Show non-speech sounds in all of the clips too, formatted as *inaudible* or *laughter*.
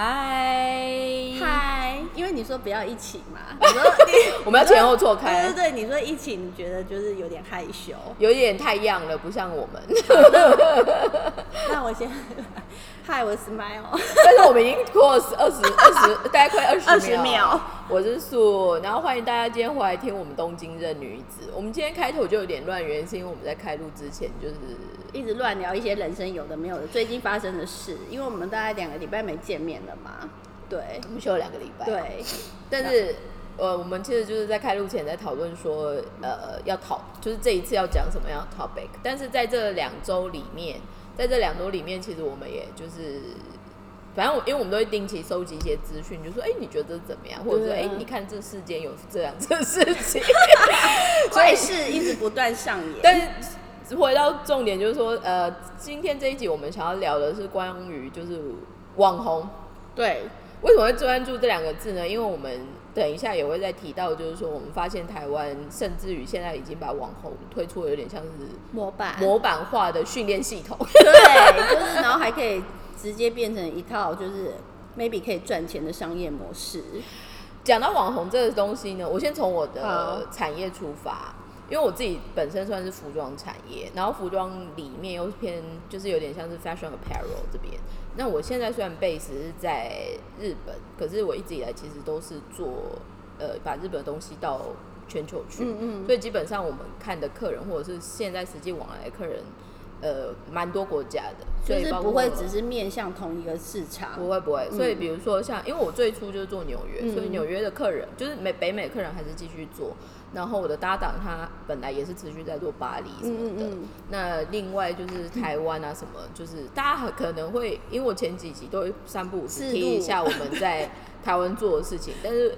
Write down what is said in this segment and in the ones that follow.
嗨嗨，因为你说不要一起嘛，*laughs* 你说我们要前后错对开。对，对对，你说一起，你觉得就是有点害羞。有一点太样了，不像我们。*laughs* 那我先，*laughs* 嗨，我是 Smile，但是我们已经过二十二十二十，大概快二十20秒。我是素，然后欢迎大家今天回来听我们东京任女子。我们今天开头就有点乱，原因是因为我们在开录之前就是一直乱聊一些人生有的没有的，最近发生的事，因为我们大概两个礼拜没见面了嘛。对我们休了两个礼拜，。对，但是呃，我们其实就是在开录前在讨论说，呃，要讨就是这一次要讲什么样的 topic。但是在这两周里面，在这两周里面，其实我们也就是。反正我，因为我们都会定期收集一些资讯，就说，哎、你觉得这怎么样？或者说，哎、你看这世间有这样这事情。*laughs* 坏事一直不断上演。但是回到重点，就是说，呃，今天这一集我们想要聊的是关于就是网红。对，为什么会专注这两个字呢？因为我们等一下也会再提到，就是说我们发现台湾甚至于现在已经把网红推出了有点像是模板，模板化的训练系统。*laughs* 对，就是然后还可以直接变成一套就是 maybe 可以赚钱的商业模式。讲到网红这个东西呢，我先从我的好产业出发，因为我自己本身算是服装产业，然后服装里面又偏就是有点像是 fashion apparel 这边。那我现在虽然 base 是在日本，可是我一直以来其实都是做呃把日本的东西到全球去，嗯嗯。所以基本上我们看的客人或者是现在实际往来的客人，呃，蛮多国家的，所就是以不会只是面向同一个市场，不会不会，所以比如说像，因为我最初就是做纽约，嗯。所以纽约的客人就是美北美客人还是继续做，然后我的搭档他本来也是持续在做巴黎什么的，那另外就是台湾啊什么，就是大家可能会，因为我前几集都会三不五时试提一下我们在台湾做的事情，但是。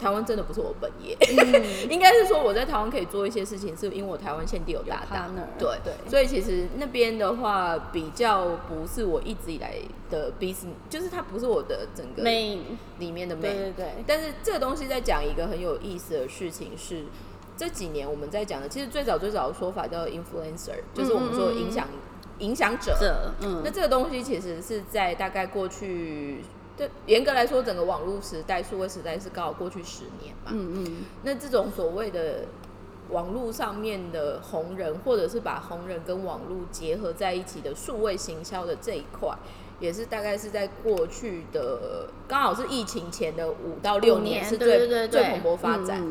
台湾真的不是我本业，嗯。*laughs* 应该是说我在台湾可以做一些事情，是因为我台湾现地有搭档对对。所以其实那边的话比较不是我一直以来的 business，就是它不是我的整个 main，里面的 main。对对对，但是这个东西在讲一个很有意思的事情是，这几年我们在讲的，其实最早最早的说法叫 influencer，就是我们说影响影响者。这嗯。那这个东西其实是在大概过去，对严格来说，整个网络时代、数位时代是刚好过去十年嘛。嗯嗯，那这种所谓的网络上面的红人，或者是把红人跟网络结合在一起的数位行销的这一块，也是大概是在过去的刚好是疫情前的五到六年是对最最蓬勃发展。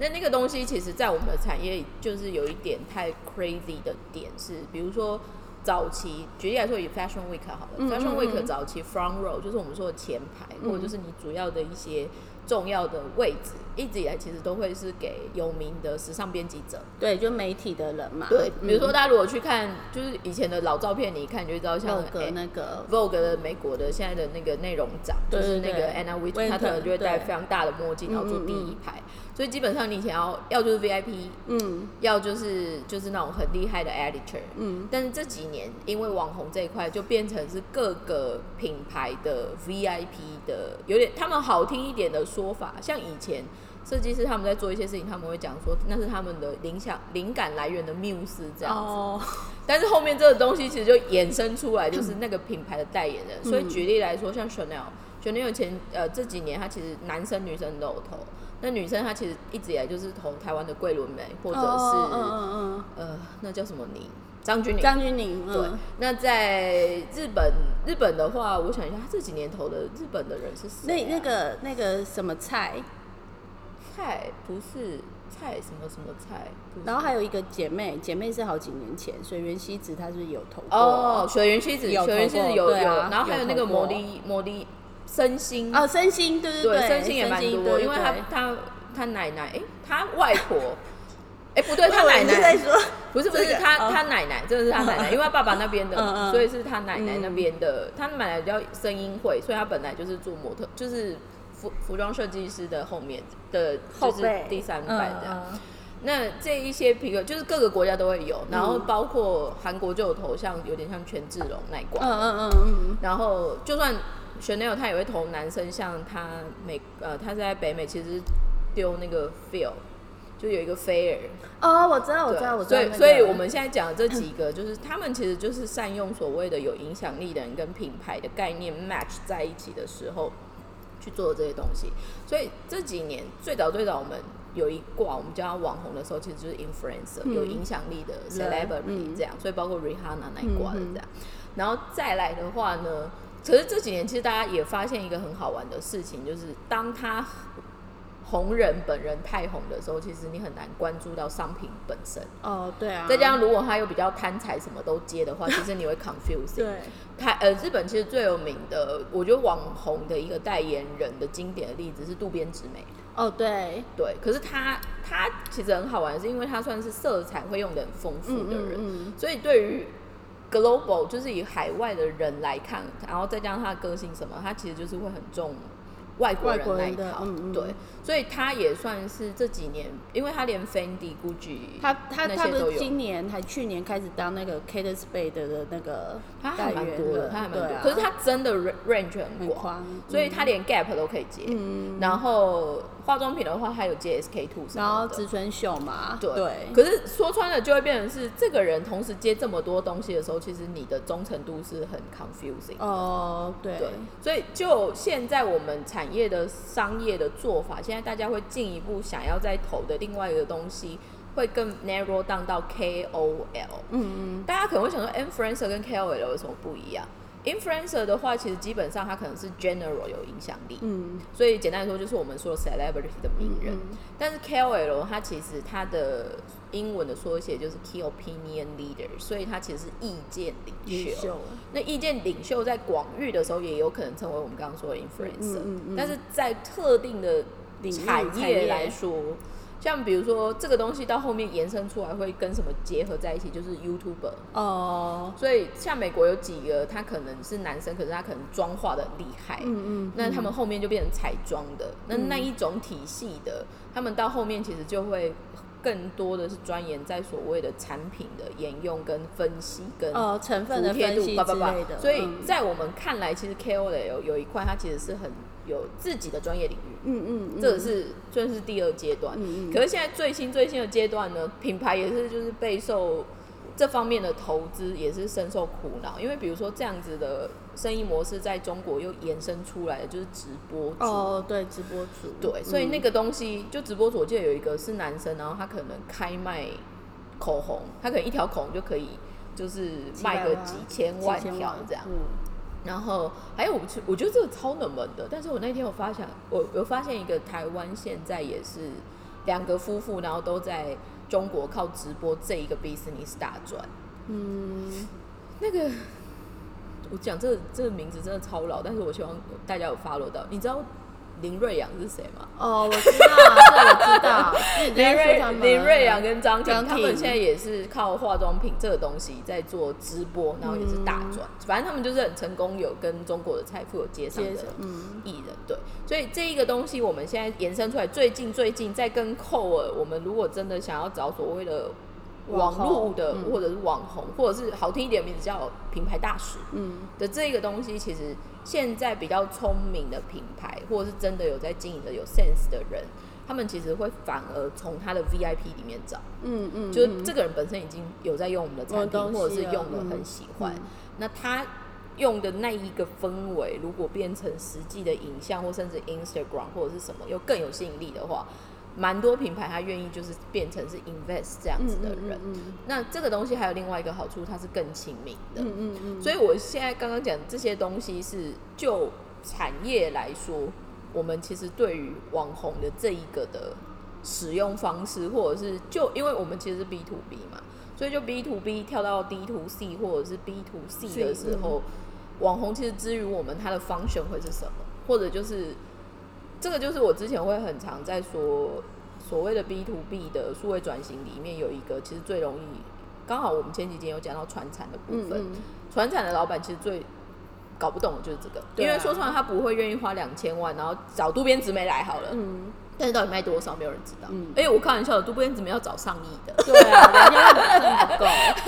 那那个东西，其实在我们的产业就是有一点太 crazy 的点是，比如说早期，举例来说，以 Fashion Week 好了、嗯 f a s h i o 嗯 n Week 嗯。早期 front row 就是我们说的前排，嗯。或者就是你主要的一些重要的位置，一直以来其实都会是给有名的时尚编辑者。对，就媒体的人嘛，对，比如说嗯大家如果去看，就是以前的老照片，你一看你就知道像肉格哎那个。Vogue 的美国的现在的那个内容长，对就是那个 Anna Wintour，Wintour，她可能就会戴非常大的墨镜，然后坐第一排。所以基本上你以前要要就是 VIP，嗯要就是就是那种很厉害的 editor。嗯，但是这几年因为网红这一块，就变成是各个品牌的 VIP 的，有点他们好听一点的说法，像以前设计师他们在做一些事情，他们会讲说那是他们的灵想灵感来源的缪斯这样子。哦，但是后面这个东西其实就衍生出来，就是那个品牌的代言人。所以举例来说，像 Chanel，Chanel 前呃这几年它其实男生女生都有投，那女生她其实一直以来就是投台湾的桂纶镁，或者是、哦嗯嗯。呃那叫什么宁？张钧嗯，甯。张钧甯，对嗯，，那在日本，日本的话，我想一下，她这几年投的日本的人是谁、啊？那那个那个什么菜，菜不是菜什么什么菜，然后还有一个姐妹，姐妹是好几年前水原希子，她是有投过。哦，水原希子，有水原希子有有，然后还有那个有投过魔力魔力身心。哦，身心，对对对，对，身心也蛮多，因为他他他奶奶，哎、他外婆，哎、不对，他奶奶说不是不是这个他哦。他奶奶，真的是他奶奶，因为他爸爸那边的，所以是他奶奶那嗯。边的，他奶奶叫声音会，所以他本来就是做模特，就是服服装设计师的后面的，就是第三嗯代这样。嗯。那这一些皮革就是各个国家都会有，然后嗯。包括韩国就有头像，有点像权志龙那一挂。嗯嗯嗯嗯。然后就算 Chanel 他也会投男生，像他美呃他在北美其实丢那个 Phil，就有一个菲尔，哦，我知道，我知道，我知道、所以那个。所以我们现在讲的这几个，就是他们其实就是善用所谓的有影响力的人跟品牌的概念 match 在一起的时候去做这些东西。所以这几年最早最早我们有一挂，我们叫它网红的时候，其实就是 influencer、嗯。有影响力的 celebrity 嗯。这样，所以包括 Rihanna 那一挂的这样。然后再来的话呢，可是这几年其实大家也发现一个很好玩的事情，就是当他红人本人太红的时候，其实你很难关注到商品本身。哦，对啊，再加上如果他又比较贪财，什么都接的话，其实你会 *laughs* confusing。对，台呃，日本其实最有名的，我觉得网红的一个代言人的经典的例子是渡边直美。哦，对，对，可是他他其实很好玩，是因为他算是色彩会用的很丰富的人，嗯嗯所以对于 global 就是以海外的人来看，然后再加上他的个性什么，他其实就是会很重外国人那一套，嗯嗯对，所以他也算是这几年，因为他连 Fendi、Gucci 他他他都今年还去年开始当那个 Kate Spade 的那个他还蛮多的，他还蛮多，啊，可是他真的 ra- range 很广，所以他连 Gap 都可以接。嗯，然后化妆品的话，还有接 SK two 然后。植村秀嘛，对，对，可是说穿了就会变成是这个人同时接这么多东西的时候，其实你的忠诚度是很 confusing 的。哦，对，对，所以就现在我们产业的商业的做法，现在大家会进一步想要再投的另外一个东西，会更 narrow down 到 KOL。嗯嗯，大家可能会想说，influencer 跟 KOL 有什么不一样？influencer 的话，其实基本上它可能是 general 有影响力，嗯，所以简单来说就是我们说的 celebrity 的名人。嗯但是 KOL 它其实它的英文的缩写就是 Key Opinion Leader，所以它其实是意见领袖。那意见领袖在广域的时候，也有可能成为我们刚刚说的 influencer，、嗯嗯嗯但是在特定的产业来说，像比如说这个东西到后面延伸出来会跟什么结合在一起，就是 YouTuber。哦，所以像美国有几个，他可能是男生，可是他可能妆化的厉害，嗯嗯，那他们后面就变成彩妆的，那嗯。那一种体系的，他们到后面其实就会更多的是钻研在所谓的产品的沿用跟分析跟哦，成分的分析之类的，所以嗯。在我们看来，其实 KOL 有有一块，它其实是很有自己的专业领域，嗯嗯，嗯。这个是算是第二阶段。嗯嗯。可是现在最新最新的阶段呢，品牌也是就是备受这方面的投资，也是深受苦恼，因为比如说这样子的生意模式，在中国又延伸出来的就是直播主。哦，对，直播主，对，所以那嗯个东西，就直播主，我记得有一个是男生，然后他可能开卖口红，他可能一条口红就可以就是卖个几千万条这样。嗯然后还有，我觉我觉得这个超冷门的，但是我那天我发现，我我发现一个台湾现在也是两个夫妇，然后都在中国靠直播这一个 business 大赚。嗯，那个我讲这个这个名字真的超老，但是我希望大家有 follow 到。你知道林瑞阳是谁吗？哦，我知道，这我知道，*laughs* 林瑞林瑞阳跟张婷，他们现在也是靠化妆品这个东西在做直播，然后也是大赚。反正他们就是很成功，有跟中国的财富有接上的艺人，对，所以这一个东西我们现在延伸出来，最近最近在跟寇尔，我们如果真的想要找所谓的网络的，嗯。或者是网红，或者是好听一点的名字叫品牌大使嗯，的这个东西，其实现在比较聪明的品牌，或者是真的有在经营的有 sense 的人，他们其实会反而从他的 VIP 里面找，嗯嗯，就是这个人本身已经有在用我们的产品，或者是用的嗯。很喜欢，嗯。那他用的那一个氛围，如果变成实际的影像，或甚至 Instagram 或者是什么，又更有吸引力的话，蛮多品牌他愿意就是变成是 invest 这样子的人。嗯嗯那这个东西还有另外一个好处，它是更亲民的。嗯嗯嗯，所以我现在刚刚讲这些东西是就产业来说，我们其实对于网红的这一个的使用方式，或者是就因为我们其实是 B to B 嘛，所以就 B to B 跳到 D to C 或者是 B to C 的时候，网红其实之于我们它的 function 会是什么，或者就是这个就是我之前会很常在说所谓的 B to B 的数位转型里面有一个其实最容易，刚好我们前几天有讲到传产的部分，嗯嗯。传产的老板其实最搞不懂的就是这个，啊。因为说穿了他不会愿意花两千万，然后找渡边直美来好了，嗯，但是到底卖多少，没有人知道。而且我开玩笑的，渡边怎么要找上亿的？对啊，人家真的不够。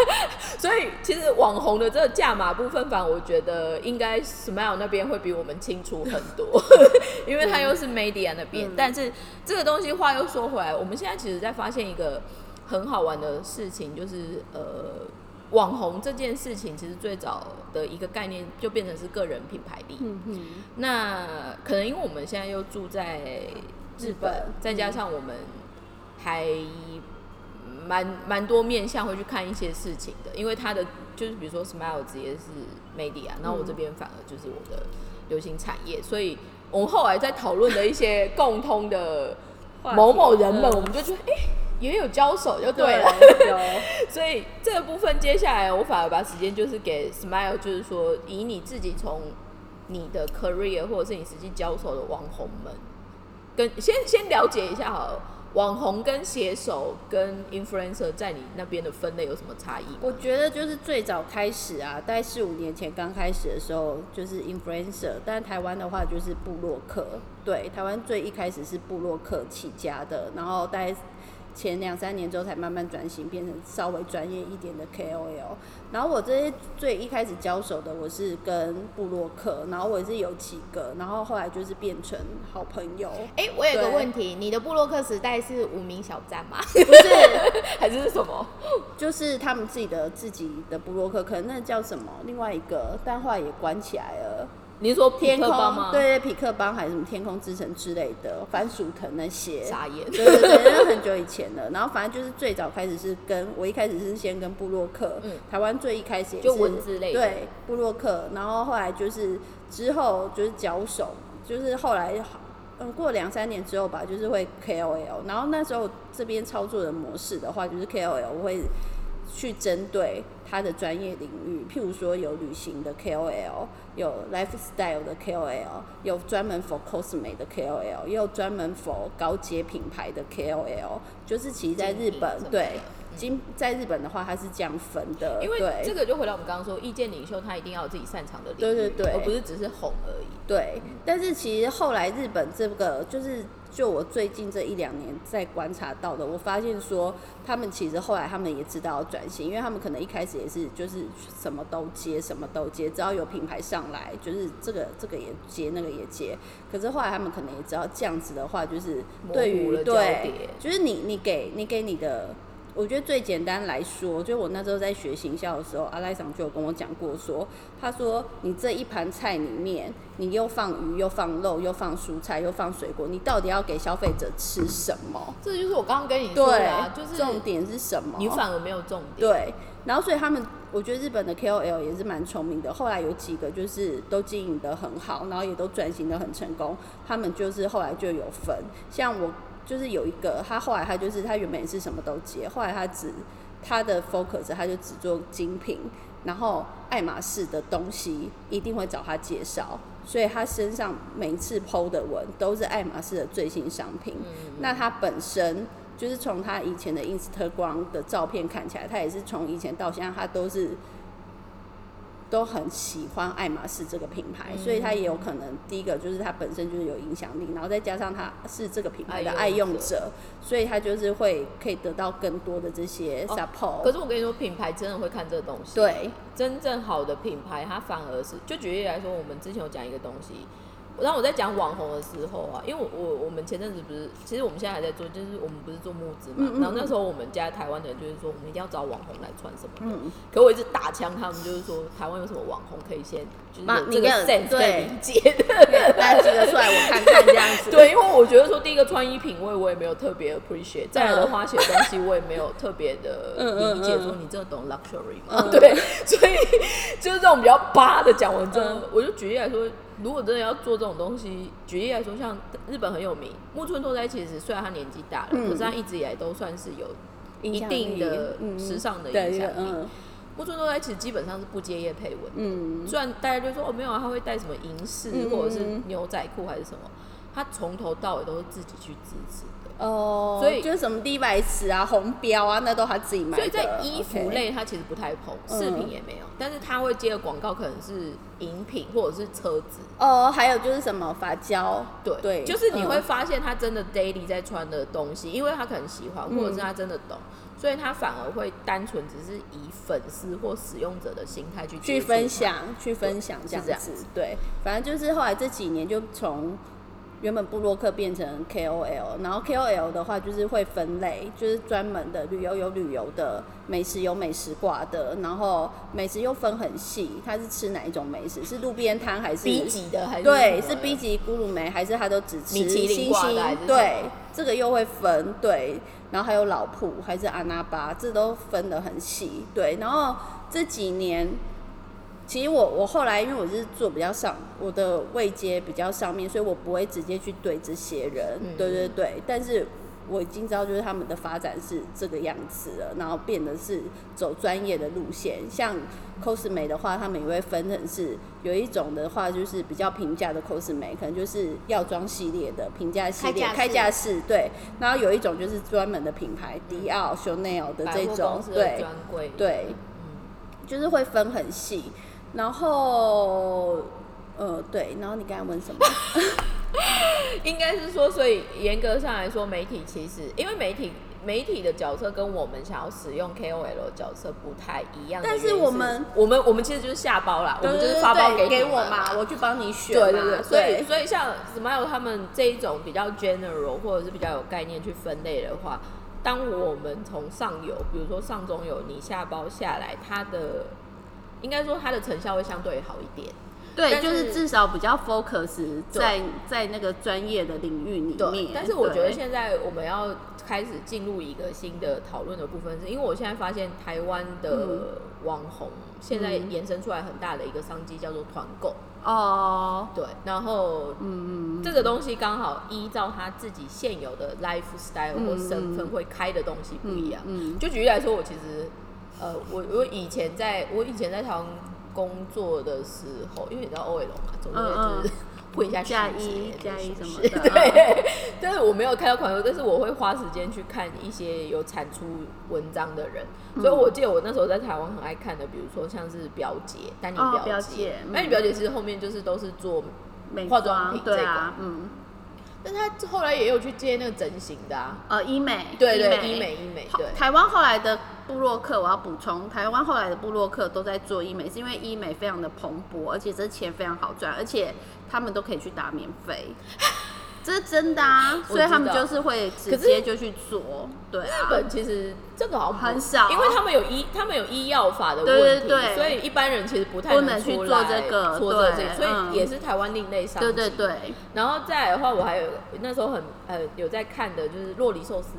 *laughs* 所以其实网红的这个价码部分，反而我觉得应该 Smile 那边会比我们清楚很多，*laughs* 因为它又是 Media 那边。但是这个东西话又说回来，我们现在其实在发现一个很好玩的事情，就是呃，网红这件事情其实最早的一个概念就变成是个人品牌力。嗯哼，那可能因为我们现在又住在日本，再加上我们还蛮蛮多面向会去看一些事情的，因为它的就是比如说 Smile 直接是 media，然后我这边反而就是我的流行产业，所以我们后来在讨论的一些共通的某某人们，我们就觉得哎、也有交手就对了。有。*laughs* 所以这个部分接下来我反而把时间就是给 Smile，就是说以你自己从你的 career 或者是你实际交手的网红们，跟先先了解一下好了，网红跟携手跟 influencer 在你那边的分类有什么差异？我觉得就是最早开始啊，大概四五年前刚开始的时候，就是 influencer，但台湾的话就是布洛克。对，台湾最一开始是布洛克起家的，然后大概前两三年之后才慢慢转型，变成稍微专业一点的 KOL。然后我这些最一开始交手的，我是跟布洛克，然后我也是有几个，然后后来就是变成好朋友。哎、我有个对问题，你的布洛克时代是无名小站吗？不是，*laughs* 还是什么？*laughs* 就是他们自己的自己的布洛克，可能那叫什么？另外一个，但后来也关起来了。你是说天空吗？，对对，匹克邦还是什么天空之城之类的，番薯藤那些。傻眼。对对对，那很久以前了。然后反正就是最早开始是跟我一开始是先跟布洛克，嗯台湾最一开始也是就文字类的对布洛克，然后后来就是之后就是脚手，就是后来嗯过两三年之后吧，就是会 KOL，然后那时候这边操作的模式的话，就是 KOL 我会去针对他的专业领域，譬如说有旅行的 KOL，有 lifestyle 的 KOL，有专门 for cosme 的 KOL，也有专门 for 高阶品牌的 KOL。就是其实在日本对。今在日本的话，它是这样分的，因为对这个就回到我们刚刚说，意见领袖他一定要有自己擅长的领域，对对对而不是只是哄而已。对，但是其实后来日本这个就是，就我最近这一两年在观察到的，我发现说他们其实后来他们也知道要转型，因为他们可能一开始也是就是什么都接，什么都接，只要有品牌上来，就是这个这个也接，那个也接。可是后来他们可能也知道这样子的话，就是对于对，就是你你给你给你的。我觉得最简单来说，就我那时候在学行销的时候，阿赖长就有跟我讲过说，他说你这一盘菜里面，你又放鱼，又放肉，又放蔬菜，又放水果，你到底要给消费者吃什么？这就是我刚刚跟你说的、对啊，就是重点是什么？你反而没有重点。对，然后所以他们，我觉得日本的 KOL 也是蛮聪明的。后来有几个就是都经营的很好，然后也都转型的很成功。他们就是后来就有分，像我就是有一个，他后来他就是他原本也是什么都接，后来他只他的 focus 他就只做精品，然后爱马仕的东西一定会找他介绍。所以他身上每一次 PO 的文都是爱马仕的最新商品。那他本身就是从他以前的 Instagram 的照片看起来，他也是从以前到现在，他都是都很喜欢爱马仕这个品牌，所以他也有可能第一个就是他本身就是有影响力，然后再加上他是这个品牌的爱爱用者所以他就是会可以得到更多的这些哦 support。可是我跟你说，品牌真的会看这个东西。，对，真正好的品牌，它反而是就举例来说，我们之前有讲一个东西。当我在讲网红的时候啊，因为我我我们前阵子不是，其实我们现在还在做，就是我们不是做募资嘛，嗯嗯然后那时候我们家台湾的人就是说，我们一定要找网红来穿什么的。嗯，可我一直打枪他们，就是说台湾有什么网红可以先就是有这个 sense 可以对理解的。大家举得出来我看看这样子。对，因为我觉得说，第一个穿衣品味我也没有特别 appreciate，再来的嗯花钱东西我也没有特别的 *laughs* 理解，嗯说你真的懂 luxury 吗？嗯对，所以就是这种比较巴的讲完之后，嗯我就举例来说，如果真的要做这种东西，举例来说，像日本很有名木村拓哉，其实虽然他年纪大了，嗯。可是他一直以来都算是有一定的嗯。时尚的影响力。嗯。木村拓哉其实基本上是不接业配文的，嗯。虽然大家就说哦没有啊，他会带什么银饰嗯。或者是嗯牛仔裤还是什么，他从头到尾都是自己去支持。的。哦，所以就是什么 Levi's 啊、红标啊，那都他自己买的。所以在衣服类，他其实不太碰，嗯饰品也没有，但是他会接的广告可能是饮品或者是车子。哦，还有就是什么发胶，对，对就是你会嗯发现他真的 daily 在穿的东西，因为他可能喜欢，或者是他真的懂，所以他反而会单纯只是以粉丝或使用者的心态去去。分享，去分享这样子。对，反正就是后来这几年就从原本布洛克变成 KOL，然后 KOL 的话就是会分类，就是专门的旅游有旅游的，美食有美食挂的，然后美食又分很细，他是吃哪一种美食？是路边摊还是 B 级的还是对，是 B 级咕噜梅，还是他都只吃米其林挂对，这个又会分对，然后还有老铺还是阿那巴，这都分得很细。对，然后这几年，其实我我后来因为我是做比较上，我的位阶比较上面，所以我不会直接去对这些人。嗯对对对，但是。我已经知道，就是他们的发展是这个样子了，然后变得是走专业的路线。像 cosme 的话，他们也会分成是有一种的话，就是比较平价的 cosme，可能就是药妆系列的平价系列开价式对。然后有一种就是专门的品牌，迪奥、Chanel 的这种对专柜，对，就是会分很细。然后，呃，对，然后你刚才问什么？*laughs* 应该是说，所以严格上来说，媒体其实因为媒体媒体的角色跟我们想要使用 KOL 的角色不太一样但是我们我们我们其实就是下包啦，我们就是对发包给你给我嘛，我去帮你选嘛。对对对，所以所以像 Smile 他们这一种比较 general 或者是比较有概念去分类的话，当我们从上游，比如说上中游，你下包下来，它的应该说它的成效会相对好一点。对，但就是是至少比较 focus 在在那个专业的领域里面。，但是我觉得对现在我们要开始进入一个新的讨论的部分，是因为我现在发现台湾嗯的网红现在延伸出来很大的一个商机叫做团购。哦，对，然后嗯嗯这个东西刚好依照他自己现有的 lifestyle 或身份会开的东西不一样。嗯就举例来说，我其实呃，我我以前在我以前在台湾工作的时候，因为你知道 OL 嘛，总嗯是就是 *laughs* 混一下加细节一加一什么 *laughs* 的对。但是我没有看到款式，但是我会花时间去看一些有产出文章的人，所以我记得我那时候在台湾很爱看的，比如说像是表姐、丹妮哦表表姐。嗯丹妮表姐其实后面就是都是做美化妆品这个啊，嗯，但他后来也有去接那个整形的啊，呃，医美，对对，医美。医美，对，台湾后来的布洛克，我要补充，台湾后来的布洛克都在做医美，是因为医美非常的蓬勃，而且这钱非常好赚，而且他们都可以去打免费，这是真的啊，所以他们就是会直接就去做，对日啊，本其实这个好像很少因为他们有医，他们有医药法的问题，对。对对所以一般人其实不太不能去出做来这个做这个所以嗯。也是台湾另类商对机。对对，然后再来的话，我还有那时候很呃有在看的就是洛梨寿司，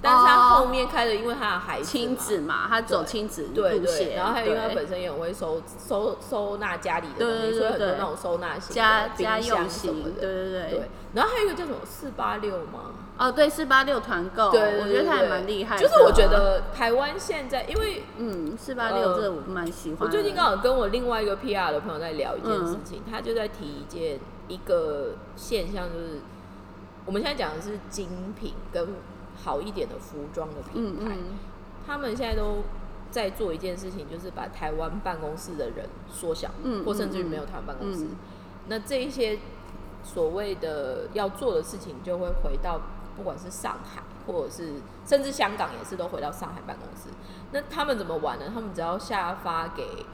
但是他后面开的，因为他的孩子嘛。亲子嘛，他走对亲子对对，路线，然后还有因为他本身也很会收收收纳家里的东西，对对对所以很多那种收纳型的家冰家用箱什么型，的，对对对。对。然后还有一个叫什么四八六吗？哦，对，四八六团购，对对我觉得他也对蛮厉害的。就是我觉，得台湾现在，因为嗯，四八六呃这个我蛮喜欢的。我最近刚好跟我另外一个 PR 的朋友在聊一件嗯事情，他就在提一件一个现象，就是我们现在讲的是精品跟好一点的服装的品牌，嗯嗯，他们现在都在做一件事情，就是把台湾办公室的人缩小，嗯或甚至于嗯没有台湾办公室。嗯那这一些所谓的要做的事情，就会回到不管是上海，或者是甚至香港也是都回到上海办公室。那他们怎么玩呢？他们只要下发给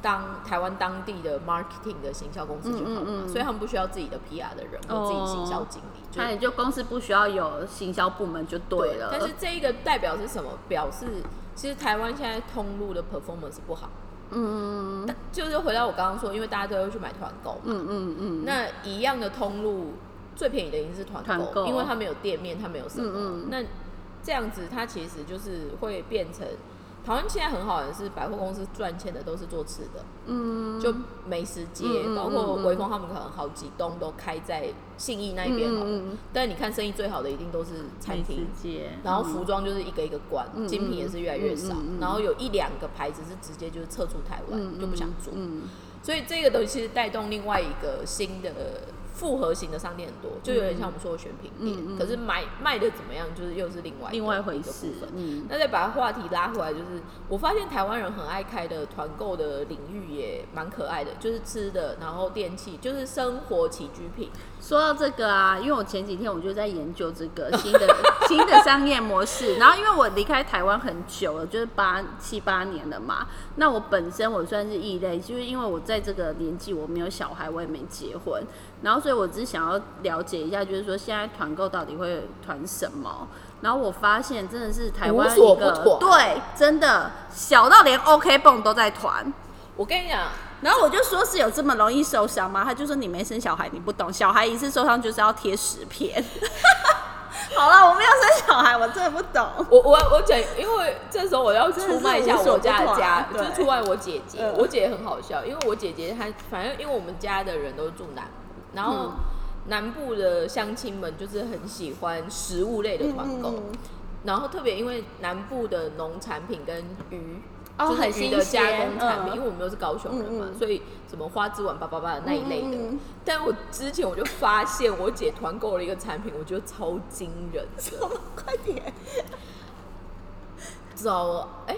当台湾当地的 marketing 的行销公司就好了，嗯嗯嗯所以他们不需要自己的 PR 的人或自己行销经理，就那也就公司不需要有行销部门就对了。但是这一个代表是什么？表示其实台湾现在通路的 performance 不好。嗯但就是回到我刚刚说，因为大家都会去买团购嘛，嗯嗯嗯，那一样的通路最便宜的一定是团团购。因为它没有店面，它没有什么。嗯嗯。那这样子，它其实就是会变成台湾现在很好的是百货公司赚钱的都是做吃的，嗯，就美食街，嗯嗯包括嗯嗯微风他们可能好几栋都开在信义那一边好了。嗯嗯嗯但你看生意最好的一定都是餐美厅然后服装就是一个一个关，嗯精品也是越来越少，然后有一两个牌子是直接就是撤出台湾，嗯就不想做。嗯所以这个东西是带动另外一个新的复合型的商店很多，就有点像我们说的选品店，嗯嗯可是买卖的怎么样，就是又是另外另外一回个部事那再把话题拉回来，就是我发现台湾人很爱开的团购的领域也蛮可爱的，就是吃的，然后电器，就是生活起居品。说到这个啊，因为我前几天我就在研究这个 *laughs* 新的新的商业模式，然后因为我离开台湾很久了，就是八七八年了嘛。那我本身我算是异类，就是因为我在这个年纪我没有小孩，我也没结婚，然后所以我只是想要了解一下，就是说现在团购到底会团什么。然后我发现真的是台湾一个对，真的小到连 OK 泵都在团。我跟你讲，然后我就说是有这么容易受伤吗？他就说你没生小孩，你不懂，小孩一次受伤就是要贴十片。*laughs* 好了，我没有生小孩，我真的不懂。我我我讲，因为这时候我要出卖一下我家的家，就是出卖我姐姐。嗯我姐很好笑，因为我姐姐她反正因为我们家的人都住南部，然后嗯南部的乡亲们就是很喜欢食物类的团购，嗯然后特别因为南部的农产品跟鱼。哦就是很新的加工产品，嗯因为我们又是高雄人嘛，所以什么花枝丸叭叭叭的那一类的。但我之前我就发现我姐团购了一个产品，我觉得超惊人的。快点！*laughs* 早哎、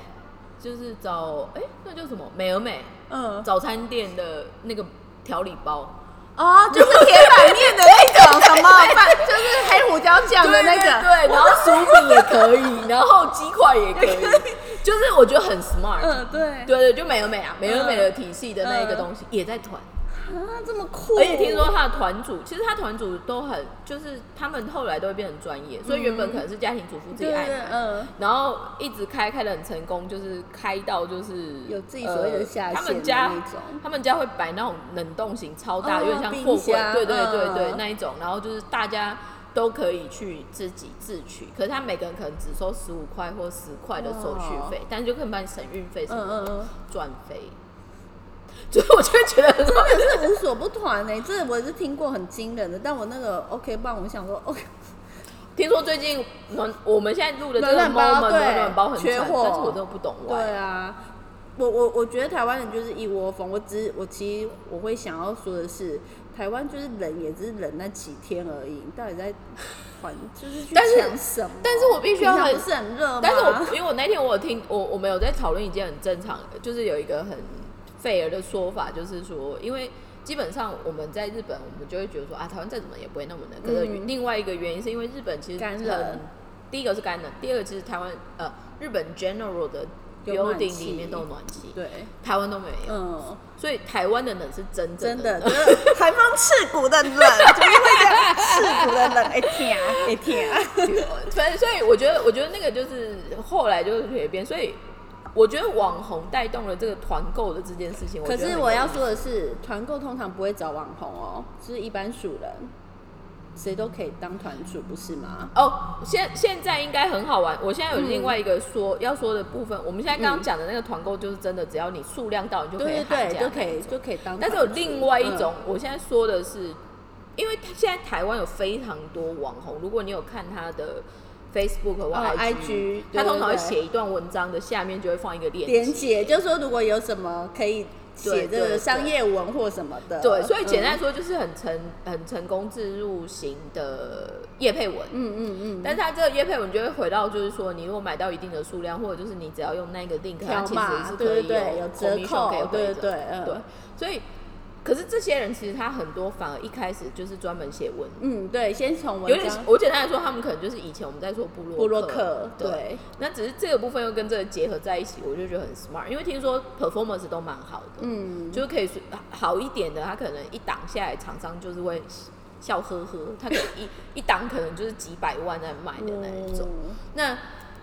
就是找哎、那叫什么美而美嗯，早餐店的那个调理包，哦，就是铁板面的那种 *laughs* 什么饭，就是黑胡椒酱的那个。对，然后薯饼也可以，然后鸡块也可以，*laughs* 就是我觉得很 smart。嗯，对。对对，就美而美啊，美而美的体系的那一个东西也在团，啊，这么酷！而且听说他的团主，其实他团主都很，就是他们后来都会变成专业，所以原本可能是家庭主妇自己爱买，嗯，然后一直开开的很成功，就是开到就是有自己所谓的下呃他们家他们家会摆那种冷冻型超大，哦有点像货冰柜，箱对对对对、嗯。那一种，然后就是大家都可以去自己自取，可是他每个人可能只收十五块或十块的手续费，但是就可以帮你省运费什么的嗯嗯嗯，赚飞。所以我就会觉得很真的是无所不团呢、这我是听过很惊人的，但我那个 OK 棒，我想说 OK，*laughs* 听说最近暖我们现在录的这个暖暖包暖暖包很惨，缺货。但是我真的不懂对啊，我我我觉得台湾人就是一窝蜂。我只我其实我会想要说的是，台湾就是冷也只是冷那几天而已，到底在还 *laughs* 就是去但是抢什么？但是我必须要很不是很热吗？但是我因为我那天我有听我我们有在讨论一件很正常的，就是有一个很 fair 的说法，就是说，因为基本上我们在日本，我们就会觉得说啊，台湾再怎么也不会那么冷。可是嗯另外一个原因是因为日本其实干冷，第一个是干冷，第二个其实台湾呃日本 general 的有暖 building 里面都有暖气，对，台湾都没有，嗯，所以台湾的冷是真正真的的冷。就是台风刺骨的冷，*laughs* 就是会这样刺骨的冷，哎天哎天，反正所以我觉得，我觉得那个就是后来就是蜕变，所以我觉得网红带动了这个团购的这件事情。可是我要说的是，团购通常不会找网红哦，是一般熟人，谁都可以当团主，不是吗？哦，现现在应该很好玩。我现在有嗯另外一个说、要说的部分，我们现在刚刚讲的那个团购就是真的，只要你数量到，你就可以对就可以就可以当。但是有另外一种，嗯我现在说的是，因为他现在台湾有非常多网红，如果你有看他的 Facebook 或哦 IG，、他通常会写一段文章的下面就会放一个链。接，就是说如果有什么可以写这个对对对。商业文或什么的，对，所以简单嗯说就是很成很成功自入型的叶配文。嗯嗯嗯，但是它这个叶配文就会回到，就是说，你如果买到一定的数量，或者就是你只要用那个 link，它其实是可以有折扣给会员对的对嗯。对，所以，可是这些人其实他很多反而一开始就是专门写文，嗯对，先从有点文章我简单来说，他们可能就是以前我们在说部落布洛克对。对，那只是这个部分又跟这个结合在一起，我就觉得很 smart，因为听说 performance 都蛮好的，嗯，就是可以是好一点的，他可能一档下来，厂商就是会笑呵呵，他可能一一档可能就是几百万在卖的那一种。嗯那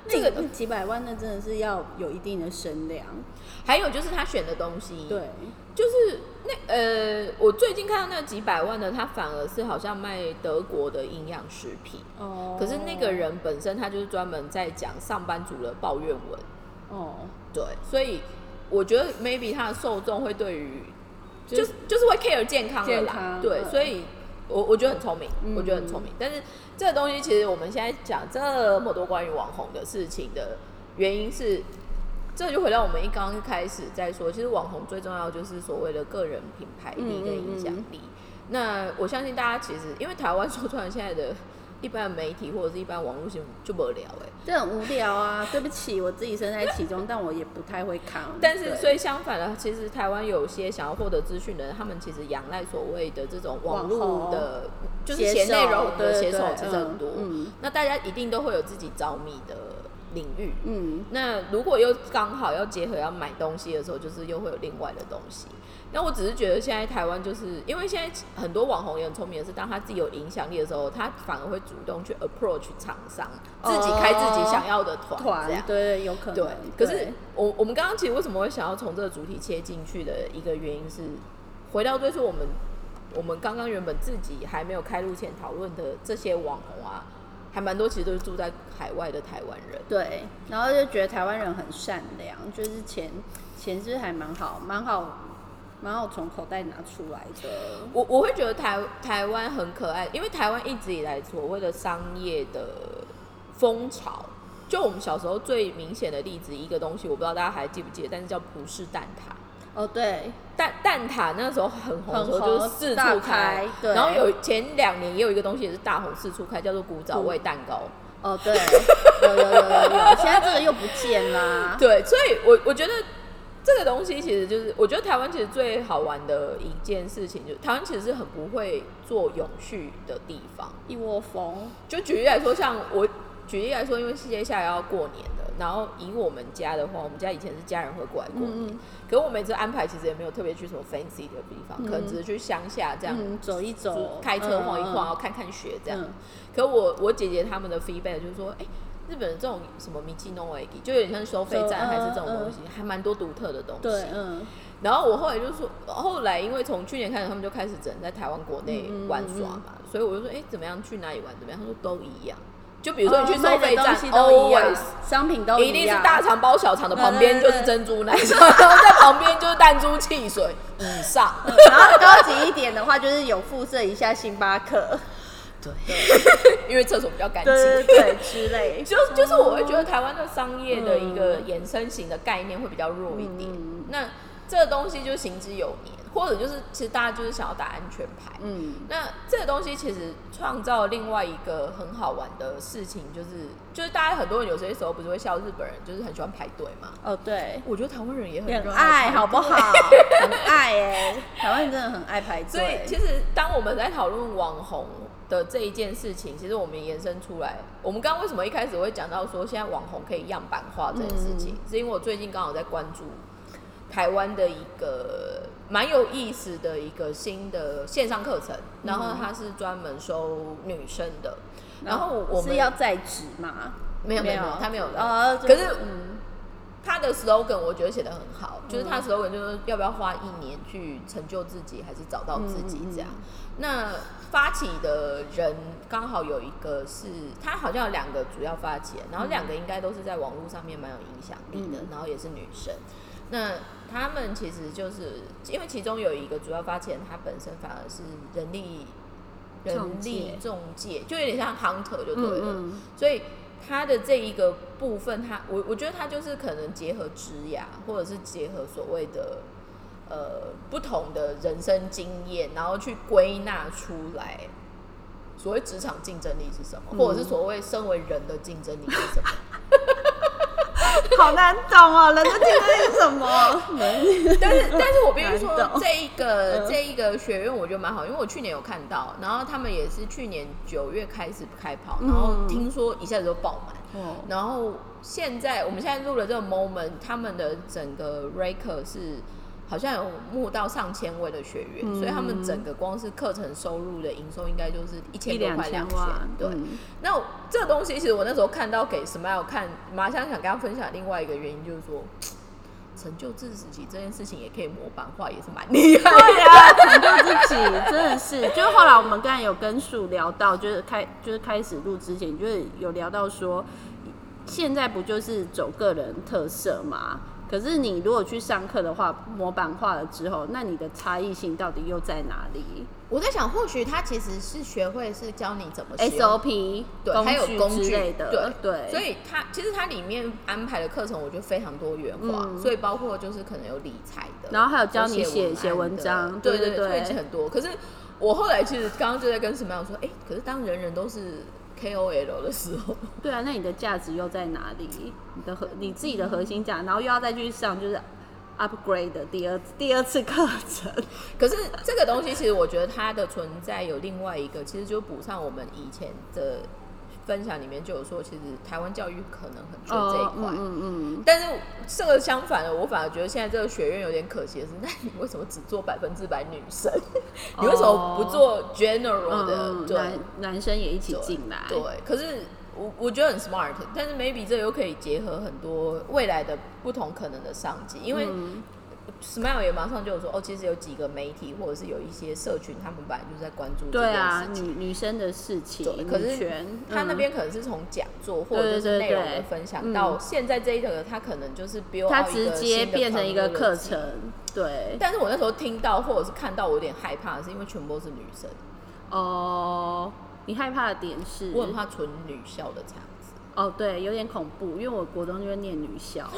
这这个个几百万，那真的是要有一定的声量，还有就是他选的东西，，对，就是那呃，我最近看到那个几百万的，他反而是好像卖德国的营养食品，哦，可是那个人本身他就是专门在讲上班族的抱怨文，哦，对，所以我觉得 maybe 他的受众会对于就就是就是会 care 健康的啦，康对，嗯。所以我我觉得很聪明，嗯。我觉得很聪明。但是这个东西其实我们现在讲这么多关于网红的事情的原因是，这就回到我们一刚开始在说，其实网红最重要就是所谓的个人品牌力跟影响力。那我相信大家其实，因为台湾说出来现在的一般的媒体或者是一般网络新闻就不聊哎、这很无聊啊！对不起，我自己身在其中，但我也不太会看。*laughs* 但是，所以相反的，其实台湾有些想要获得资讯的人，他们其实仰赖所谓的这种网络的，就是写内容的写手其实很多。嗯那大家一定都会有自己着迷的领域。嗯，那如果又刚好要结合要买东西的时候，就是又会有另外的东西。那我只是觉得现在台湾就是因为现在很多网红也很聪明的是，当他自己有影响力的时候，他反而会主动去 approach 厂商，自己开自己想要的团，团。对，有可能。对，可是我我们刚刚其实为什么会想要从这个主题切进去的一个原因是，回到最初我们我们刚刚原本自己还没有开录前讨论的这些网红啊，还蛮多其实都是住在海外的台湾人。对，然后就觉得台湾人很善良，就是钱钱是还蛮好，蛮好，蛮好从口袋拿出来的。我我会觉得台台湾很可爱，因为台湾一直以来所谓的商业的风潮，就我们小时候最明显的例子，一个东西我不知道大家还记不记得，但是叫葡式蛋挞。哦，对，蛋蛋挞那时候很红的时候，很红就是四处开对然后有前两年也有一个东西也是大红四处开，叫做古早味蛋糕。哦，对，有有有有有，现在这个又不见啦。*laughs* 对，所以我我觉得这个东西其实就是，我觉得台湾其实最好玩的一件事情，就是台湾其实是很不会做永续的地方。一窝蜂，就举例来说，像我举例来说，因为接下来要过年了，然后以我们家的话，我们家以前是家人会过来过年，嗯可是我每次安排其实也没有特别去什么 fancy 的地方，可能只是去乡下这样。嗯，走一走，开车晃一晃，然后嗯，看看雪这样。嗯可我我姐姐他们的 feedback 就是说，哎、日本的这种什么米奇诺维基，就有点像收费站嗯还是这种东西，还蛮多独特的东西。对，嗯，然后我后来就说，后来因为从去年开始，他们就开始只能在台湾国内玩耍嘛，所以我就说，哎、怎么样去哪里玩怎么样？他说都一样。就比如说你去收费站、都一样。Always 商品都一定是大肠包小肠的，旁边就是珍珠奶茶，然后在旁边就是弹珠汽水以上。*laughs* 然后高级一点的话，就是有附设一下星巴克，对，*laughs* 因为厕所比较干净。对之类。就就是我会觉得台湾的商业的一个衍生型的概念会比较弱一点。嗯。那这个东西就行之有年，或者就是其实大家就是想要打安全牌。嗯，那这个东西其实创造另外一个很好玩的事情，就是就是大家很多人有些时候不是会笑日本人就是很喜欢排队嘛。哦对，我觉得台湾人也很爱好不好？*laughs* 很爱哎，台湾人真的很爱排队所以。其实当我们在讨论网红的这一件事情，其实我们延伸出来，我们刚刚为什么一开始会讲到说现在网红可以样板化这件事情，是因为我最近刚好在关注台湾的一个蛮有意思的一个新的线上课程，然后它是专门收女生的，然后我们是要在职吗？没有没有他没有哦，可是嗯，他的 slogan 我觉得写的很好，就是他的 slogan 就是要不要花一年去成就自己，还是找到自己这样。那发起的人刚好有一个是，他好像有两个主要发起人，然后两个应该都是在网络上面蛮有影响力的，嗯。然后也是女生。那他们其实就是因为其中有一个主要发起人，他本身反而是人力人力中介，就有点像 hunter 就对了。嗯所以他的这一个部分，他我我觉得他就是可能结合职涯，或者是结合所谓的呃不同的人生经验，然后去归纳出来所谓职场竞争力是什么，嗯或者是所谓身为人的竞争力是什么。*laughs* *laughs* 好难懂哦，人的竞争力是什么？但是，*laughs* 但是我必须说这一个嗯这一个学院我觉得蛮好，因为我去年有看到，然后他们也是去年九月开始开跑，然后嗯听说一下子就爆满。哦，然后现在我们现在录了这个 moment，他们的整个 Raker 是好像有募到上千位的学员，嗯所以他们整个光是课程收入的营收应该就是一千多块两千。对，嗯那我这个东西其实我那时候看到给 Smile 看，马上想跟他分享另外一个原因，就是说。成就自己这件事情也可以模板化，也是蛮厉害的。*laughs* 对啊，成就自己真的是，*laughs* 就是后来我们刚才有跟树聊到，就是开就是开始录之前，就是有聊到说，现在不就是走个人特色嘛？可是你如果去上课的话，模板化了之后，那你的差异性到底又在哪里我在想，或许他其实是学会是教你怎么？SOP 对，还有工具之类的，对对，所以它其实它里面安排的课程，我觉得非常多元化，嗯所以包括就是可能有理财的，然后还有教你写有写文文章对对对很多。可是我后来其实刚刚就在跟什么样说，哎、可是当人人都是 KOL 的时候，*laughs* 对啊，那你的价值又在哪里？你的核你自己的核心价，然后又要再去上就是 upgrade 的第二第二次课程。*laughs* 可是这个东西其实我觉得它的存在有另外一个，其实就补上我们以前的分享里面就有说，其实台湾教育可能很缺这一块。嗯嗯嗯，但是这个相反的，我反而觉得现在这个学院有点可惜的是，那你为什么只做百分之百女生？*laughs* 你为什么不做 general 的？嗯男男生也一起对进来。对，可是我我觉得很 smart，但是 maybe 这又可以结合很多未来的不同可能的商机，因为嗯 Smile 也马上就有说，哦，其实有几个媒体或者是有一些社群，他们本来就在关注这件对啊，女女生的事情对，，可是他那嗯边可能是从讲座或者是内容的分享嗯到现在这一个，他可能就是 out 一直接变成一个课程。对，但是我那时候听到或者是看到，我有点害怕，是因为全部都是女生，哦，你害怕的点是？我很怕纯女校的场子。哦，对，有点恐怖，因为我国中就会念女校。*laughs* *laughs*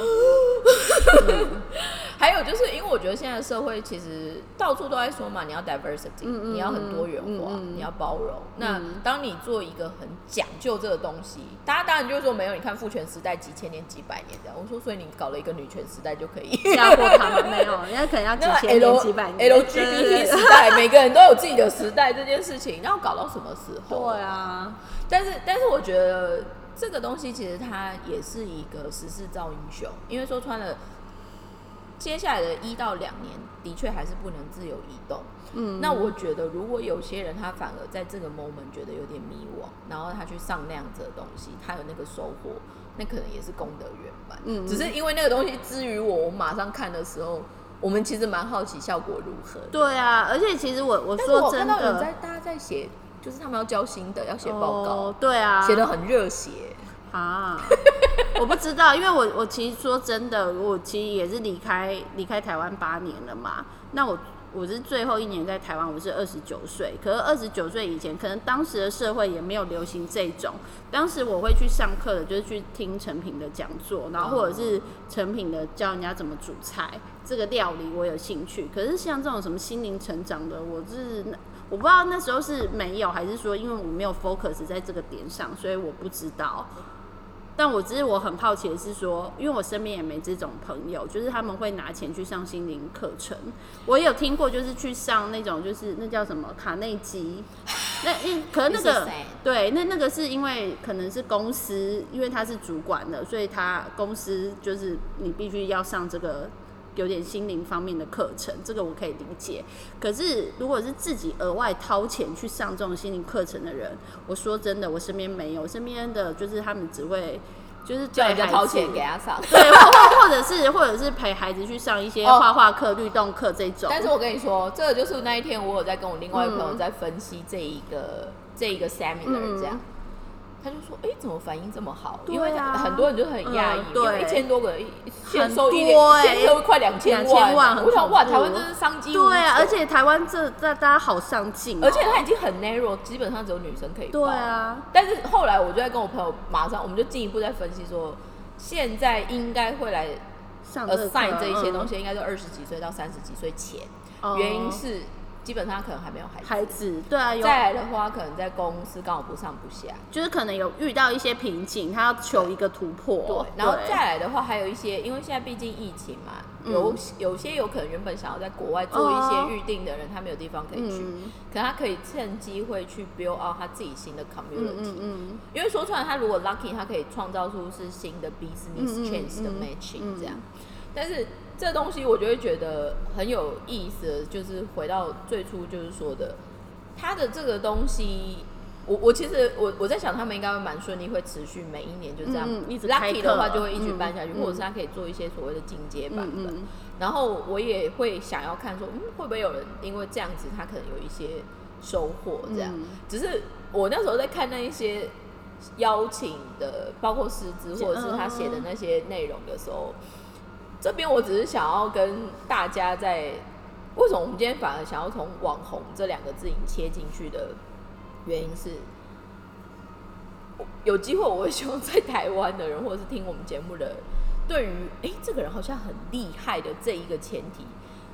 还有就是因为我觉得现在社会其实到处都在说嘛，你要 diversity，、你要很多元化，你要包容。那嗯当你做一个很讲究这个东西，大家当然就是说没有，你看父权时代几千年、几百年这样。我说，所以你搞了一个女权时代就可以。压过他们没有，人家可能要几那千年、几百年。LGBT 时代，每个人都有自己的时代这件事情，要搞到什么时候？对啊，但是，但是我觉得这个东西其实它也是一个时势造英雄，因为说穿了，接下来的一到两年的确还是不能自由移动。嗯，那我觉得，如果有些人他反而在这个 moment 觉得有点迷惘，然后他去上那样子的东西，他有那个收获，那可能也是功德圆满。嗯只是因为那个东西之于我，我马上看的时候，我们其实蛮好奇效果如何。对啊，而且其实我我说真看到有的，在大家在写，就是他们要交新的，要写报告哦，，对啊，写的很热血。啊，*laughs* 我不知道，因为我我其实说真的，我其实也是离开离开台湾八年了嘛。那我我是最后一年在台湾，我是二十九岁。可是二十九岁以前，可能当时的社会也没有流行这种。当时我会去上课的，就是去听成品的讲座，然后或者是成品的教人家怎么煮菜，这个料理我有兴趣。可是像这种什么心灵成长的，我是我不知道那时候是没有，还是说因为我没有 focus 在这个点上，所以我不知道。但我只是我很好奇的是说，因为我身边也没这种朋友，就是他们会拿钱去上心灵课程。我也有听过，就是去上那种就是那叫什么卡内基，*laughs* 那因可能那个对，那那个是因为可能是公司，因为他是主管的，所以他公司就是你必须要上这个有点心灵方面的课程，这个我可以理解。可是如果是自己额外掏钱去上这种心灵课程的人，我说真的，我身边没有，身边的就是他们只会就是叫人家掏钱给他上。*laughs* 对，或或或者是或者是陪孩子去上一些哦画画课、律动课这种。但是我跟你说，这个就是那一天我有在跟我另外一个朋友嗯在分析这一个、这一个 seminar 这样。他就说：“哎、怎么反应这么好？因为很多人就很讶异，嗯对。因为一千多个一现很收一现收快两千2000万我想哇，台湾真是商机无对啊，而且台湾这大大家好上进、哦，而且它已经很 narrow，基本上只有女生可以报。对啊，但是后来我就在跟我朋友马上，我们就进一步在分析说，现在应该会来 assign 这一些东嗯西，应该就二十几岁到三十几岁前。哦。原因是基本上他可能还没有孩子。孩子，对啊，有。再来的话，可能在公司刚好不上不下。就是可能有遇到一些瓶颈，他要求一个突破，对，然后再来的话，还有一些，因为现在毕竟疫情嘛，嗯。有有些有可能原本想要在国外做一些预定的人，他没有地方可以去，嗯。可他可以趁机会去 build out 他自己新的 community。因为说出来，他如果 lucky，他可以创造出是新的 business chance 的嗯。matching 嗯。这样。但是这东西我就会觉得很有意思，就是回到最初就是说的，他的这个东西。我我其实我我在想，他们应该会蛮顺利，会持续每一年就这样。嗯嗯一直开 lucky 的话就会一直办下去，或者是他可以做一些所谓的进阶版本。嗯嗯然后我也会想要看说，嗯，会不会有人因为这样子，他可能有一些收获这样。嗯只是我那时候在看那一些邀请的，包括师资或者是他写的那些内容的时候，这边我只是想要跟大家在，为什么我们今天反而想要从网红这两个字引切进去的原因是。有机会，我会希望在台湾的人，或者是听我们节目的人，对于诶这个人好像很厉害的这一个前提，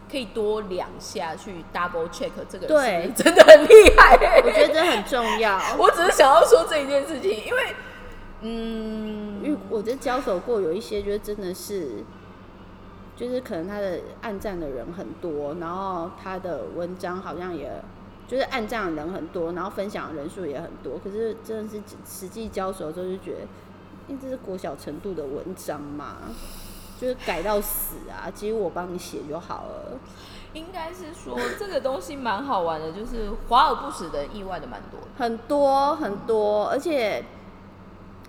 可以多两下去 double check 这个对真的很厉害、我觉得这很重要。*laughs* 我只是想要说这一件事情，因为嗯，因为我这交手过有一些，就是真的是，就是可能他的暗赞的人很多，然后他的文章好像也就是暗赞的人很多，然后分享的人数也很多，可是真的是实际交手的时候就觉得，因为这是国小程度的文章嘛，就是改到死啊，其实我帮你写就好了。应该是说这个东西蛮好玩的，就是华而不实的人意外的蛮多的。很多很多，而且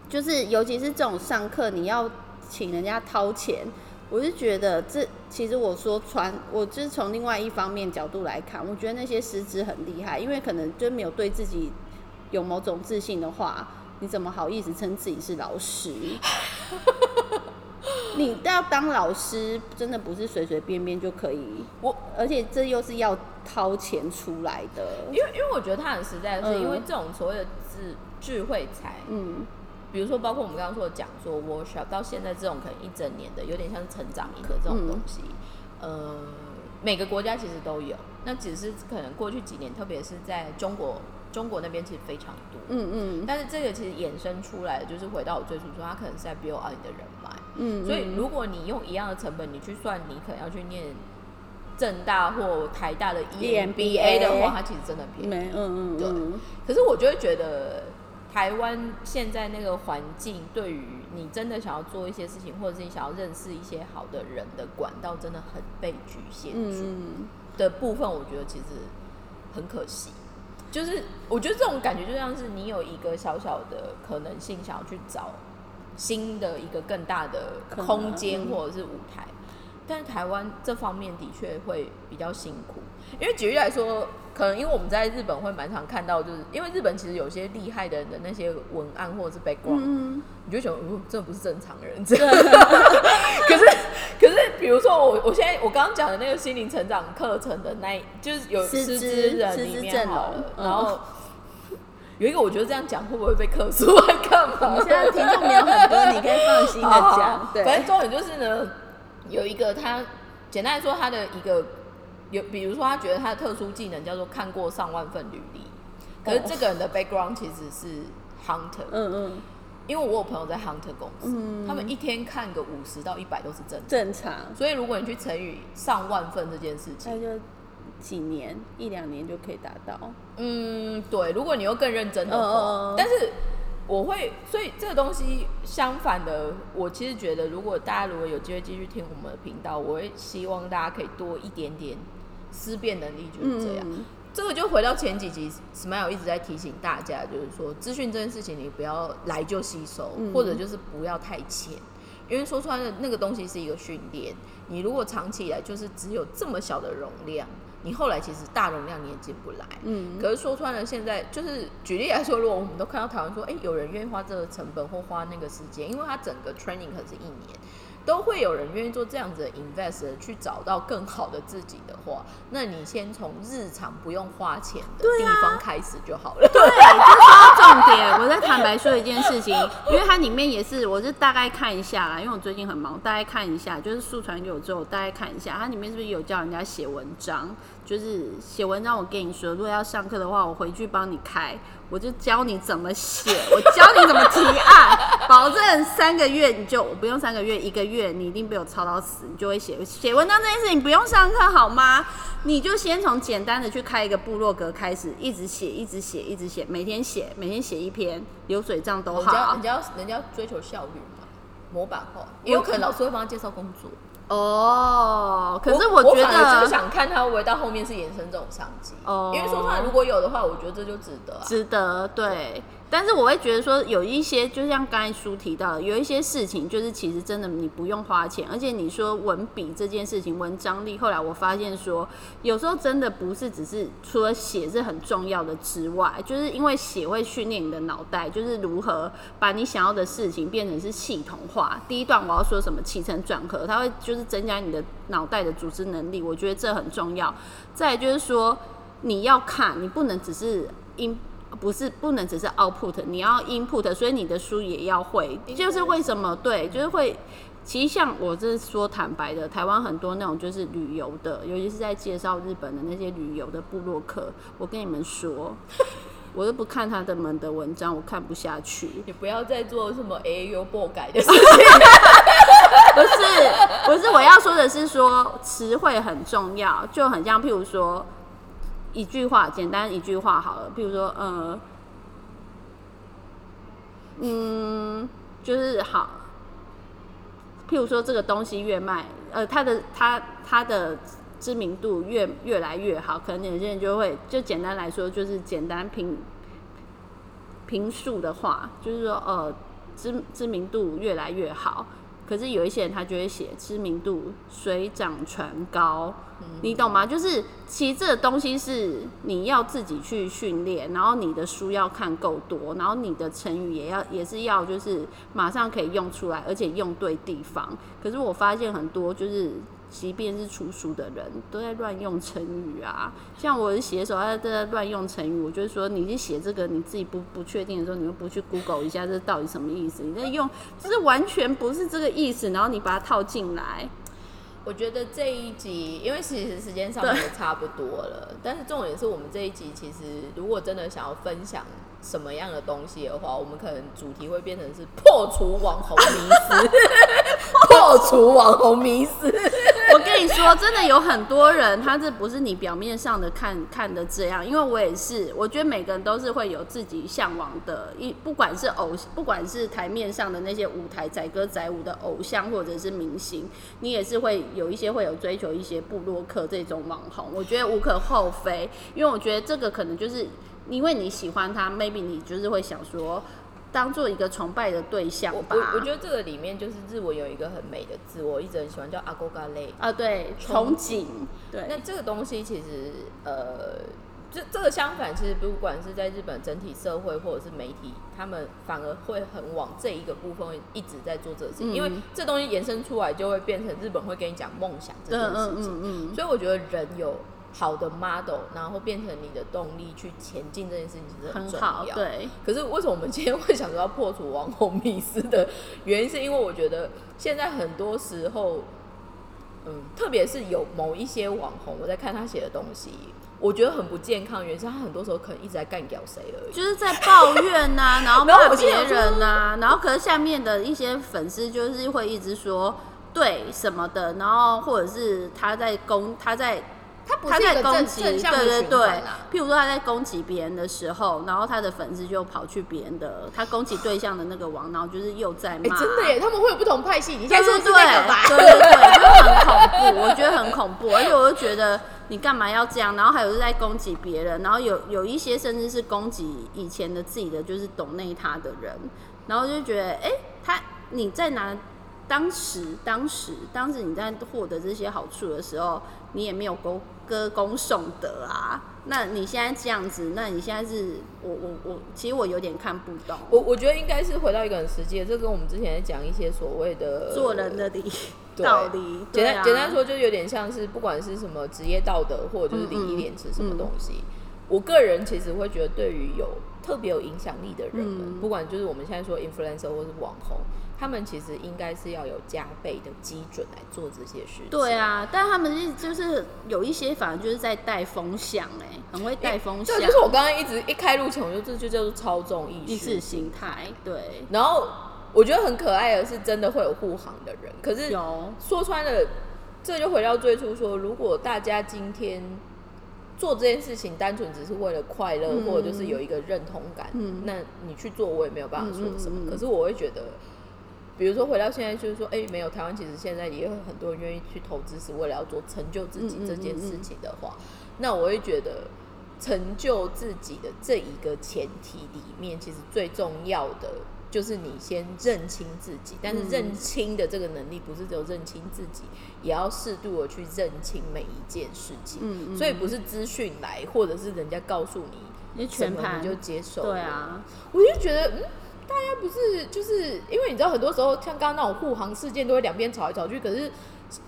就是尤其是这种上课，你要请人家掏钱，我是觉得这其实我说穿，我就是从另外一方面角度来看，我觉得那些师资很厉害，因为可能就没有对自己有某种自信的话，你怎么好意思称自己是老师？*laughs* 你要当老师，真的不是随随便便就可以，我而且这又是要掏钱出来的因。为因为我觉得他很实在，是嗯因为这种所谓的智智慧财，嗯，比如说包括我们刚刚说的讲说 workshop，到现在这种可能一整年的，有点像成长营的这种东西，呃，每个国家其实都有，那只是可能过去几年，特别是在中国，中国那边其实非常多，嗯嗯。但是这个其实衍生出来的，就是回到我最初说，它可能是在 build up 你的人脉。嗯，所以如果你用一样的成本，你去算，你可能要去念正大或台大的 EMBA 的话，它其实真的很便宜。没，嗯嗯对。嗯，可是我就会觉得，台湾现在那个环境，对于你真的想要做一些事情，或者是你想要认识一些好的人的管道，真的很被局限住。嗯。的部分，我觉得其实很可惜。就是我觉得这种感觉就像是你有一个小小的可能性，想要去找新的一个更大的空间嗯或者是舞台，但是台湾这方面的确会比较辛苦。因为举例来说，可能因为我们在日本会蛮常看到，就是因为日本其实有些厉害的人的那些文案或者是 background，、嗯你就觉得，哦，这不是正常人。*laughs* 这样可是，可是，比如说我，我现在我刚刚讲的那个心灵成长课程的那一，就是有师师资资人里面好了然后有一个我觉得这样讲会不会被克诉来干嘛？我们现在听众没有很多，你可以放心的讲好，对，反正重点就是呢，有一个他简单来说，他的一个有，比如说他觉得他的特殊技能叫做看过上万份履历，可是这个人的 background 其实是 hunter，、嗯嗯，因为我有朋友在 hunter 公司，嗯。他们一天看个五十到一百都是正常，正常，所以如果你去乘以上万份这件事情，那就几年一两年就可以达到。嗯，对，如果你又更认真的话，嗯嗯嗯。但是我会，所以这个东西相反的，我其实觉得，如果大家如果有机会继续听我们的频道，我会希望大家可以多一点点思辨能力，就是这样。嗯，这个就回到前几集，Smile 一直在提醒大家，就是说资讯这件事情，你不要来就吸收，嗯或者就是不要太浅，因为说穿了，那个东西是一个训练。你如果长期以来就是只有这么小的容量，你后来其实大容量你也进不来。嗯可是说穿了，现在就是举例来说，如果我们都看到台湾说，哎、有人愿意花这个成本或花那个时间，因为它整个 training 可能是一年，都会有人愿意做这样子的 invest 去找到更好的自己的话，那你先从日常不用花钱的地方开始就好了。对，就说到重点，我在坦白说一件事情，因为它里面也是，我是大概看一下啦，因为我最近很忙，大概看一下，就是速传给我之后，我大概看一下，它里面是不是有教人家写文章？就是写文章，我跟你说，如果要上课的话，我回去帮你开，我就教你怎么写，*laughs* 我教你怎么提案，保证三个月你就我不用三个月，一个月你一定被我抄到死，你就会写写文章这件事情不用上课好吗？你就先从简单的去开一个部落格开始，一直写，一直写，一直写，每天写，每天写一篇，流水账都好人家人。家要人家要追求效率嘛，模板化，也有可能老师会帮他介绍工作。哦，可是我觉得就是想看他会不会到后面是衍生这种商机。哦因为说实话如果有的话，我觉得这就值得啊。值得，对。但是我会觉得说，有一些就像刚才书提到的，有一些事情就是其实真的你不用花钱，而且你说文笔这件事情，文章力，后来我发现说，有时候真的不是只是除了写是很重要的之外，就是因为写会训练你的脑袋，就是如何把你想要的事情变成是系统化。第一段我要说什么起承转合，它会就是增加你的脑袋的组织能力，我觉得这很重要。再就是说，你要看，你不能只是因。*laughs* 不是不能只是 output，你要 input，所以你的书也要会。就是为什么对，就是会其实像我这说坦白的，台湾很多那种就是旅游的，尤其是在介绍日本的那些旅游的部落客，我跟你们说，*laughs* 我都不看他的们的文章，我看不下去。你不要再做什么 A U 不改的 *laughs* 事情。不是，不是，我要说的是说词汇很重要，就很像譬如说一句话，简单一句话好了，譬如说，呃，嗯，就是好，譬如说这个东西越卖，呃，它的它它的知名度越越来越好，可能有些人就会就简单来说，就是简单评评述的话，就是说，呃，知知名度越来越好。可是有一些人他就会写知名度水涨船高，你懂吗？就是其实这个东西是你要自己去训练，然后你的书要看够多，然后你的成语也要也是要就是马上可以用出来，而且用对地方。可是我发现很多就是。即便是出书的人都在乱用成语啊，像我写手他都在乱用成语，我就说你去写这个你自己不不确定的时候，你又不去 Google 一下这到底什么意思？你在用，就是完全不是这个意思，然后你把它套进来。我觉得这一集，因为其实时间上也差不多了，但是重点是我们这一集其实如果真的想要分享。什么样的东西的话，我们可能主题会变成是破除网红迷思，*laughs* 破除网红迷思。跟你说，真的有很多人，他这不是你表面上的看看的这样，因为我也是，我觉得每个人都是会有自己向往的，一不管是偶，不管是台面上的那些舞台载歌载舞的偶像，或者是明星，你也是会有一些会有追求一些布洛克这种网红，我觉得无可厚非，因为我觉得这个可能就是。因为你喜欢他，maybe 你就是会想说，当做一个崇拜的对象吧。我我觉得这个里面就是日文有一个很美的字，我一直很喜欢叫阿 g 嘎 g 啊，对，憧憬。对，那这个东西其实呃，这这个相反，其实不管是在日本整体社会或者是媒体，他们反而会很往这一个部分一直在做这个事情，因为这东西延伸出来就会变成日本会跟你讲梦想这件事情。嗯嗯嗯。所以我觉得人有。好的 model，然后变成你的动力去前进这件事情其实很重要。对。可是为什么我们今天会想说要破除网红迷思的原因，是因为我觉得现在很多时候，嗯，特别是有某一些网红，我在看他写的东西，我觉得很不健康。原因是他很多时候可能一直在干掉谁而已，就是在抱怨呐，然后骂别人呐，然后可是下面的一些粉丝就是会一直说对什么的，然后或者是他在攻他在。他在攻击，对对对，譬如说他在攻击别人的时候，然后他的粉丝就跑去别人的他攻击对象的那个网，然后就是又在骂。真的耶，他们会有不同派系，你现在说对对对对，就很恐怖，我觉得很恐怖，而且我就觉得你干嘛要这样？然后还有是在攻击别人，然后有有一些甚至是攻击以前的自己的就是懂内他的人，然后就觉得哎，他你在拿当时当时当时你在获得这些好处的时候，你也没有歌。歌功颂德啊，那你现在这样子，那你现在是我我我，其实我有点看不懂。我我觉得应该是回到一个很实际的，这跟我们之前在讲一些所谓的做人的理 *laughs* 道理，简单简单说，就有点像是不管是什么职业道德，或者就是礼义廉耻什么东西。我个人其实会觉得，对于有特别有影响力的人们，不管就是我们现在说 influencer 或是网红。他们其实应该是要有加倍的基准来做这些事情。对啊，但他们是就是有一些反而就是在带风向，哎，很会带风向。这就是我刚刚一直一开路前，我就这就叫做操纵意识形态。对。然后我觉得很可爱的是，真的会有护航的人。可是说穿了，这就回到最初说，如果大家今天做这件事情，单纯只是为了快乐，或者就是有一个认同感，那你去做，我也没有办法说什么。可是我会觉得。比如说回到现在，就是说，哎，没有台湾，其实现在也有很多人愿意去投资，是为了要做成就自己这件事情的话，那我会觉得成就自己的这一个前提里面，其实最重要的就是你先认清自己。但是认清的这个能力，不是只有认清自己，也要适度的去认清每一件事情。嗯嗯。所以不是资讯来，或者是人家告诉你，你全盘你就接受。对啊，我就觉得，嗯。大家不是就是因为你知道，很多时候像刚刚那种护航事件，都会两边吵来吵去。可是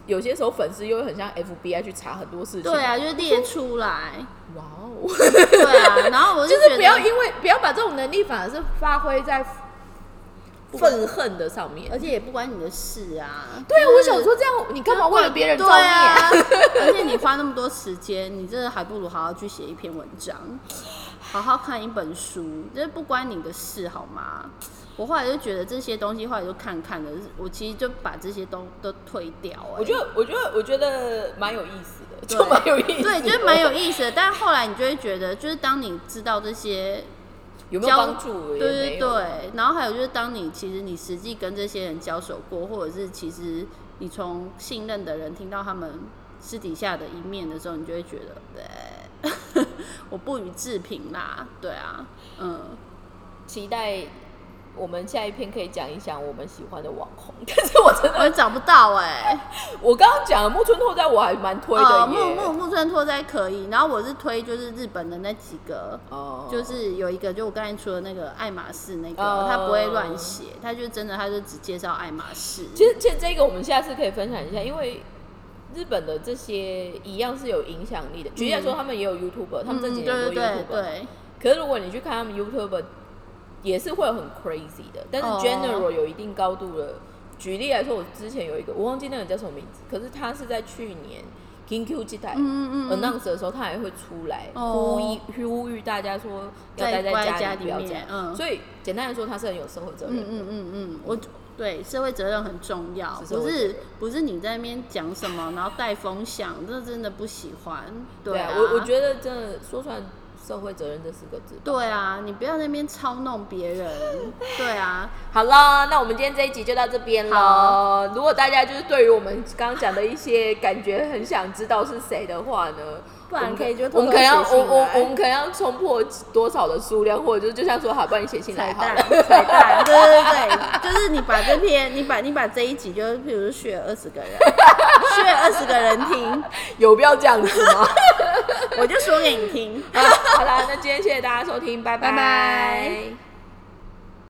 有些时候粉丝又会很像 FBI 去查很多事情。对啊，就是列出来。哇哦！对啊，然后我就是不要因为不要把这种能力反而是发挥在愤恨的上面。而且也不关你的事啊。对啊，就是我想说这样，你干嘛为了别人造对孽？啊？而且你花那么多时间，你真的还不如好好去写一篇文章，好好看一本书，这不关你的事好吗？我后来就觉得这些东西，后来就看看了，我其实就把这些都都退掉、欸。我觉得，我觉得，我觉得蛮有意思的，对就蛮有意思的，对，就是蛮有意思的。但是后来你就会觉得，就是当你知道这些有没有帮助？也对对对，然后还有就是，当你其实你实际跟这些人交手过，或者是其实你从信任的人听到他们私底下的一面的时候，你就会觉得，对，*laughs* 我不予置评啦。对啊，嗯，期待我们下一篇可以讲一讲我们喜欢的网红。但是我真的，我找不到哎、*laughs* 我刚刚讲的木村拓哉，我还蛮推的哦，木耶。木木村拓哉可以，然后我是推就是日本的那几个。哦就是有一个，就我刚才说的那个爱马仕那个，哦他不会乱写，他就真的他就只介绍爱马仕。其实，其实这个我们下次可以分享一下，因为日本的这些一样是有影响力的。举例来说，他们也有 YouTuber，、他们这几嗯年都有对对 YouTuber，、对对，可是如果你去看他们 YouTuber，也是会有很 crazy 的，但是哦 general 有一定高度的。举例来说，我之前有一个，我忘记那个叫什么名字，可是他是在去年 KingQ 机台嗯嗯嗯 announce 的时候，他还会出来哦呼吁呼吁大家说要待在家家里，不要这样。里面嗯所以简单来说，他是很有社会责任的。嗯嗯嗯嗯，我对社会责任很重要，是不是不是你在那边讲什么，然后带风向，这真的不喜欢。对啊，我我觉得真的说出来社会责任这四个字。对啊，你不要在那边操弄别人。对啊，*laughs* 好了，那我们今天这一集就到这边了好。如果大家就是对于我们刚刚讲的一些感觉很想知道是谁的话呢，不然可以就我们可能要我我我们可能要冲破多少的数量，或者就就像说好，帮你写信来彩蛋好了。*laughs* 彩蛋，对对对，*laughs* 就是你把这篇，你把你把这一集，就是譬如学二十个人，*laughs* 学二十个人听，有必要这样子吗？我就说给你听。好好啦，那今天谢谢大家收听，拜拜拜